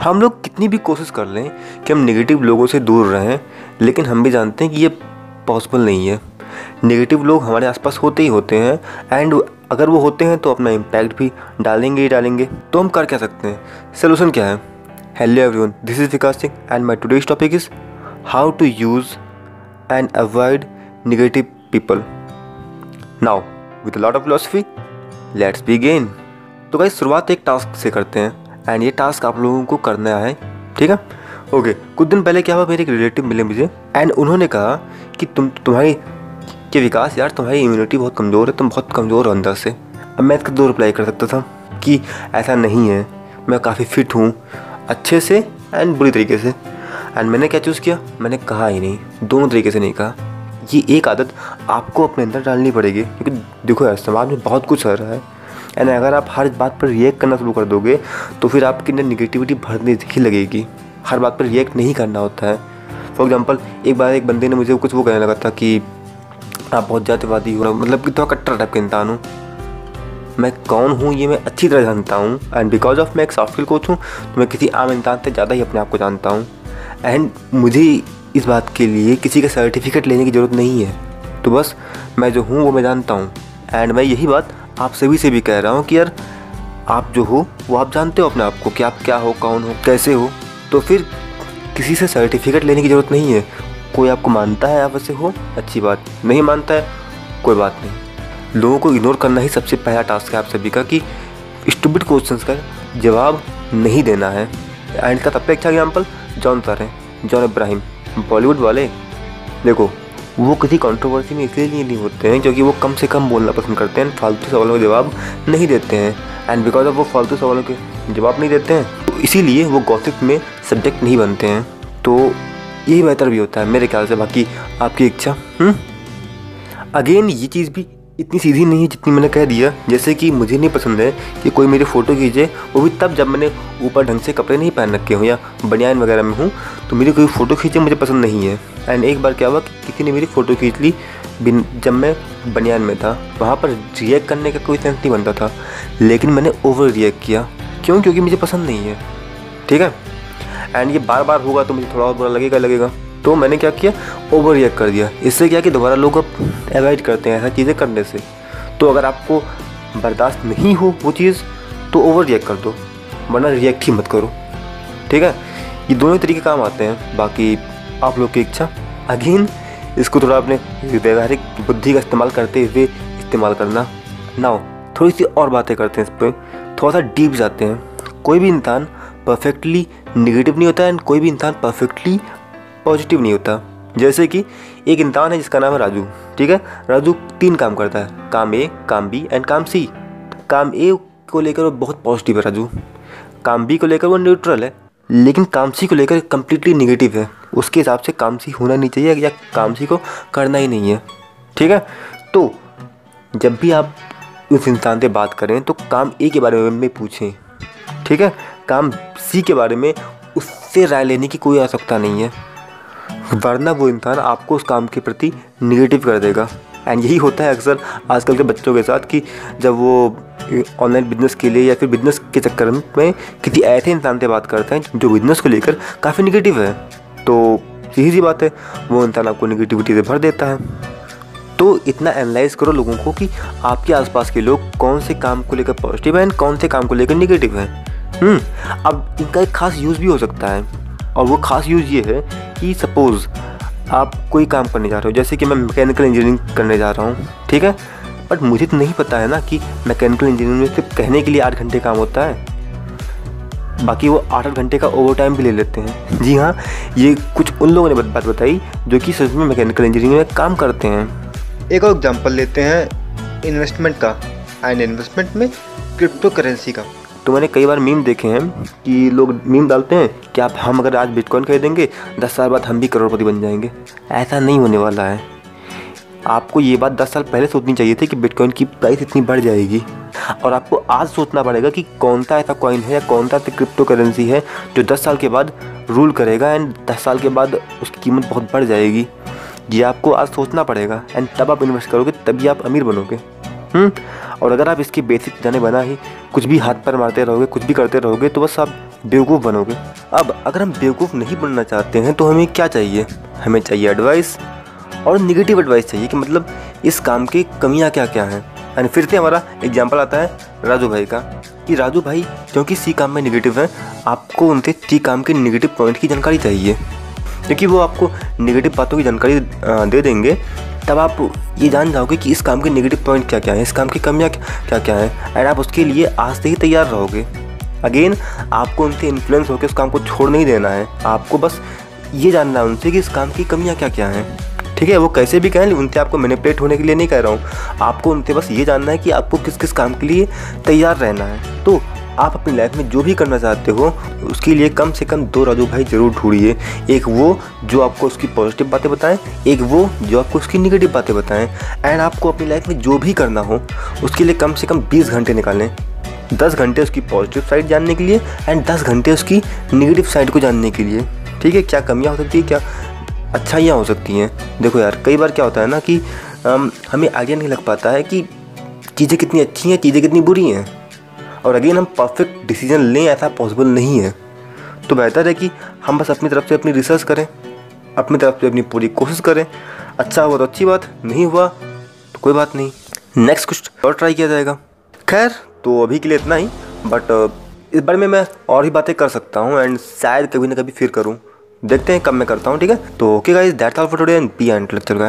हम लोग कितनी भी कोशिश कर लें कि हम नेगेटिव लोगों से दूर रहें, लेकिन हम भी जानते हैं कि ये पॉसिबल नहीं है। नेगेटिव लोग हमारे आसपास होते ही होते हैं एंड अगर वो होते हैं तो अपना इम्पैक्ट भी डालेंगे ही डालेंगे। तो हम कर क्या सकते हैं? सोल्यूशन क्या है? Hello everyone this is Vikas Singh and my today's topic is how to use and avoid negative people now with lot of philosophy let's begin तो भाई शुरुआत एक टास्क से करते हैं। एंड ये टास्क आप लोगों को करना है, ठीक है? ओके कुछ दिन पहले क्या हुआ, मेरे एक रिलेटिव मिले मुझे एंड उन्होंने कहा कि तुम, तुम्हारी कि विकास यार, तुम्हारी इम्यूनिटी बहुत कमज़ोर है, तुम बहुत कमज़ोर हो अंदर से। अब मैं इसका दो रिप्लाई कर सकता था कि ऐसा नहीं है, मैं काफ़ी फिट हूँ, अच्छे से एंड बुरी तरीके से। एंड मैंने क्या चूज़ किया? मैंने कहा ही नहीं, दोनों तरीके से नहीं कहा। ये एक आदत आपको अपने अंदर डालनी पड़ेगी, क्योंकि देखो यार, समाज में बहुत कुछ हो रहा है। एंड अगर आप हर बात पर रिएक्ट करना शुरू कर दोगे तो फिर आपके अंदर निगेटिविटी भरने ही लगेगी। हर बात पर रिएक्ट नहीं करना होता है। फॉर एग्ज़ाम्पल एक बार एक बंदे ने मुझे कुछ वो कहने लगा था कि, आप बहुत जातिवादी हो मतलब कि थोड़ा कट्टर टाइप का इंसान हूँ। मैं कौन हूँ ये मैं अच्छी तरह जानता हूँ। एंड बिकॉज़ ऑफ़ मैं एक सॉफ्ट स्किल कोच हूँ तो मैं किसी आम इंसान से ज़्यादा ही अपने आप को जानता हूँ। एंड मुझे इस बात के लिए किसी का सर्टिफिकेट लेने की ज़रूरत नहीं है। तो बस मैं जो हूँ वो मैं जानता हूँ। एंड मैं यही बात आप सभी से भी कह रहा हूँ कि यार, आप जो हो, वो आप जानते हो अपने आप को कि आप क्या हो, कौन हो, कैसे हो। तो फिर किसी से सर्टिफिकेट लेने की ज़रूरत नहीं है। कोई आपको मानता है आप वैसे हो, अच्छी बात। नहीं मानता है, कोई बात नहीं। लोगों को इग्नोर करना ही सबसे पहला टास्क है आप सभी का कि स्टूबिड क्वेश्चन का जवाब नहीं देना है। एंड का सबसे अच्छा एग्ज़ाम्पल जॉन सर हैं जॉन इब्राहिम बॉलीवुड वाले, देखो वो किसी कंट्रोवर्सी में इसलिए नहीं होते हैं, क्योंकि वो कम से कम बोलना पसंद करते हैं, फालतू सवालों के जवाब नहीं देते हैं। एंड बिकॉज़ ऑफ़ वो फालतू सवालों के जवाब नहीं देते हैं तो इसीलिए वो गॉसिप में सब्जेक्ट नहीं बनते हैं। तो यही बेहतर भी होता है मेरे ख्याल से। बाकी आपकी इच्छा अगेन हम्म? ये चीज़ भी इतनी सीधी नहीं है जितनी मैंने कह दिया जैसे कि मुझे नहीं पसंद है कि कोई मेरी फ़ोटो खींचे, वो भी तब जब मैंने ऊपर ढंग से कपड़े नहीं पहन रखे हूँ या बनियान वगैरह में हूँ तो मेरी कोई फ़ोटो खींचे मुझे पसंद नहीं है। एंड एक बार क्या हुआ कि किसी ने मेरी फ़ोटो खींच ली बिन, जब मैं बनियान में था, वहाँ पर रिएक्ट करने का कोई सेंस नहीं बनता था, लेकिन मैंने ओवर रिएक्ट किया। क्यों? क्योंकि मुझे पसंद नहीं है। ठीक है? एंड ये बार बार होगा तो मुझे थोड़ा और बुरा लगेगा लगेगा। तो मैंने क्या किया? ओवर रिएक्ट कर दिया। इससे क्या कि दोबारा लोग अब अवॉइड करते हैं ऐसा चीज़ें करने से। तो अगर आपको बर्दाश्त नहीं हो वो चीज़ तो ओवर रिएक्ट कर दो। वरना रिएक्ट ही मत करो। ठीक है? ये दोनों तरीके काम आते हैं। बाकी आप लोग की इच्छा। अगेन इसको थोड़ा अपने व्यवहारिक बुद्धि का इस्तेमाल करते हुए इस्तेमाल करना। नाउ थोड़ी सी और बातें करते हैं इस पर थोड़ा सा डीप जाते हैं। कोई भी इंसान परफेक्टली निगेटिव नहीं होता है एंड कोई भी इंसान परफेक्टली पॉजिटिव नहीं होता। जैसे कि एक इंसान है जिसका नाम है राजू, ठीक है? राजू तीन काम करता है, काम ए, काम बी एंड काम सी। काम ए को लेकर वो बहुत पॉजिटिव है राजू। काम बी को लेकर वो न्यूट्रल है, लेकिन काम सी को लेकर कम्प्लीटली निगेटिव है। उसके हिसाब से काम सी होना नहीं चाहिए या काम सी को करना ही नहीं है, ठीक है? तो जब भी आप उस इंसान से बात करें तो काम ए के बारे में पूछें, ठीक है? काम सी के बारे में उससे राय लेने की कोई आवश्यकता नहीं है। वरना वो इंसान आपको उस काम के प्रति निगेटिव कर देगा। एंड यही होता है अक्सर आजकल के बच्चों के साथ कि जब वो ऑनलाइन बिज़नेस के लिए या फिर बिज़नेस के चक्कर में किसी ऐसे इंसान से बात करते हैं जो बिज़नेस को लेकर काफ़ी निगेटिव है। तो यही सी बात है वो इंसान आपको निगेटिविटी से भर देता है। तो इतना एनालाइज करो लोगों को कि आपके आसपास के लोग कौन से काम को लेकर पॉजिटिव हैं कौन से काम को लेकर निगेटिव हैं। हम्म, अब इनका एक खास यूज़ भी हो सकता है। और वो खास यूज़ ये है कि सपोज़ आप कोई काम करने जा रहे हो, जैसे कि मैं मैकेनिकल इंजीनियरिंग करने जा रहा हूँ, ठीक है? बट मुझे तो नहीं पता है ना कि मैकेनिकल इंजीनियरिंग में सिर्फ़ कहने के लिए आठ घंटे काम होता है। बाकी वो आठ आठ घंटे का ओवर टाइम भी ले लेते हैं। जी हाँ ये कुछ उन लोगों ने बात बताई जो कि सच में मैकेनिकल इंजीनियरिंग में काम करते हैं। एक और एग्जांपल लेते हैं इन्वेस्टमेंट का एंड इन्वेस्टमेंट में क्रिप्टो करेंसी का। तो मैंने कई बार मीम देखे हैं कि लोग मीम डालते हैं कि आप, हम अगर आज बिटकॉइन खरीदेंगे, दस साल बाद हम भी करोड़पति बन जाएँगे। ऐसा नहीं होने वाला है। आपको ये बात दस साल पहले सोचनी चाहिए थी कि बिटकॉइन की प्राइस इतनी बढ़ जाएगी। और आपको आज सोचना पड़ेगा कि कौन सा ऐसा कॉइन है या कौन सा क्रिप्टो करेंसी है जो दस साल के बाद रूल करेगा एंड दस साल के बाद उसकी कीमत बहुत बढ़ जाएगी। ये आपको आज सोचना पड़ेगा। एंड तब आप इन्वेस्ट करोगे, तभी आप अमीर बनोगे। और अगर आप इसकी बेसिक जाने बना ही कुछ भी हाथ पर मारते रहोगे, कुछ भी करते रहोगे तो बस आप बेवकूफ़ बनोगे। अब अगर हम बेवकूफ़ नहीं बनना चाहते हैं तो हमें क्या चाहिए? हमें चाहिए एडवाइस और निगेटिव एडवाइस चाहिए कि मतलब इस काम की कमियाँ क्या क्या हैं। एंड फिर से हमारा एग्ज़ाम्पल आता है राजू भाई का, कि राजू भाई, क्योंकि सी काम में निगेटिव है, आपको उनसे टी काम के निगेटिव पॉइंट की जानकारी चाहिए। क्योंकि वो आपको निगेटिव बातों की जानकारी दे देंगे तब आप ये जान जाओगे कि इस काम के नेगेटिव पॉइंट क्या क्या है, इस काम की कमियाँ क्या क्या हैं एंड आप उसके लिए आज से ही तैयार रहोगे। अगेन आपको उनसे इन्फ्लुएंस होकर उस काम को छोड़ नहीं देना है। आपको बस ये जानना है उनसे कि इस काम की कमियाँ क्या क्या हैं। ठीक है, वो कैसे भी कहें, उनसे आपको मैनिपुलेट होने के लिए नहीं कह रहा हूँ। आपको उनसे बस ये जानना है कि आपको किस किस काम के लिए तैयार रहना है। तो आप अपनी लाइफ में जो भी करना चाहते हो, उसके लिए कम से कम दो राजू भाई ज़रूर ढूंढिए। एक वो जो आपको उसकी पॉजिटिव बातें बताएँ, एक वो जो आपको उसकी निगेटिव बातें बताएँ। एंड आपको अपनी लाइफ में जो भी करना हो, उसके लिए कम से कम बीस घंटे निकालें। दस घंटे उसकी पॉजिटिव साइड जानने के लिए एंड दस घंटे उसकी निगेटिव साइड को जानने के लिए। ठीक है, क्या कमियाँ हो सकती है, क्या अच्छाइयाँ हो सकती हैं? देखो यार, कई बार क्या होता है ना कि हमें आइडिया नहीं लग पाता है कि चीज़ें कितनी अच्छी हैं, चीज़ें कितनी बुरी हैं। और अगेन हम परफेक्ट डिसीज़न लें ऐसा पॉसिबल नहीं है। तो बेहतर है कि हम बस अपनी तरफ़ से अपनी रिसर्च करें, अपनी तरफ़ से अपनी पूरी कोशिश करें। अच्छा हुआ तो अच्छी बात, नहीं हुआ तो कोई बात नहीं। नेक्स्ट कुछ और ट्राई किया जाएगा। खैर तो अभी के लिए इतना ही बट इस बारे में मैं और ही बातें कर सकता हूँ एंड शायद कभी ना कभी फिर करूँ। देखते हैं कब मैं करता हूँ, ठीक है? तो okay guys that's all for today and B and lecture का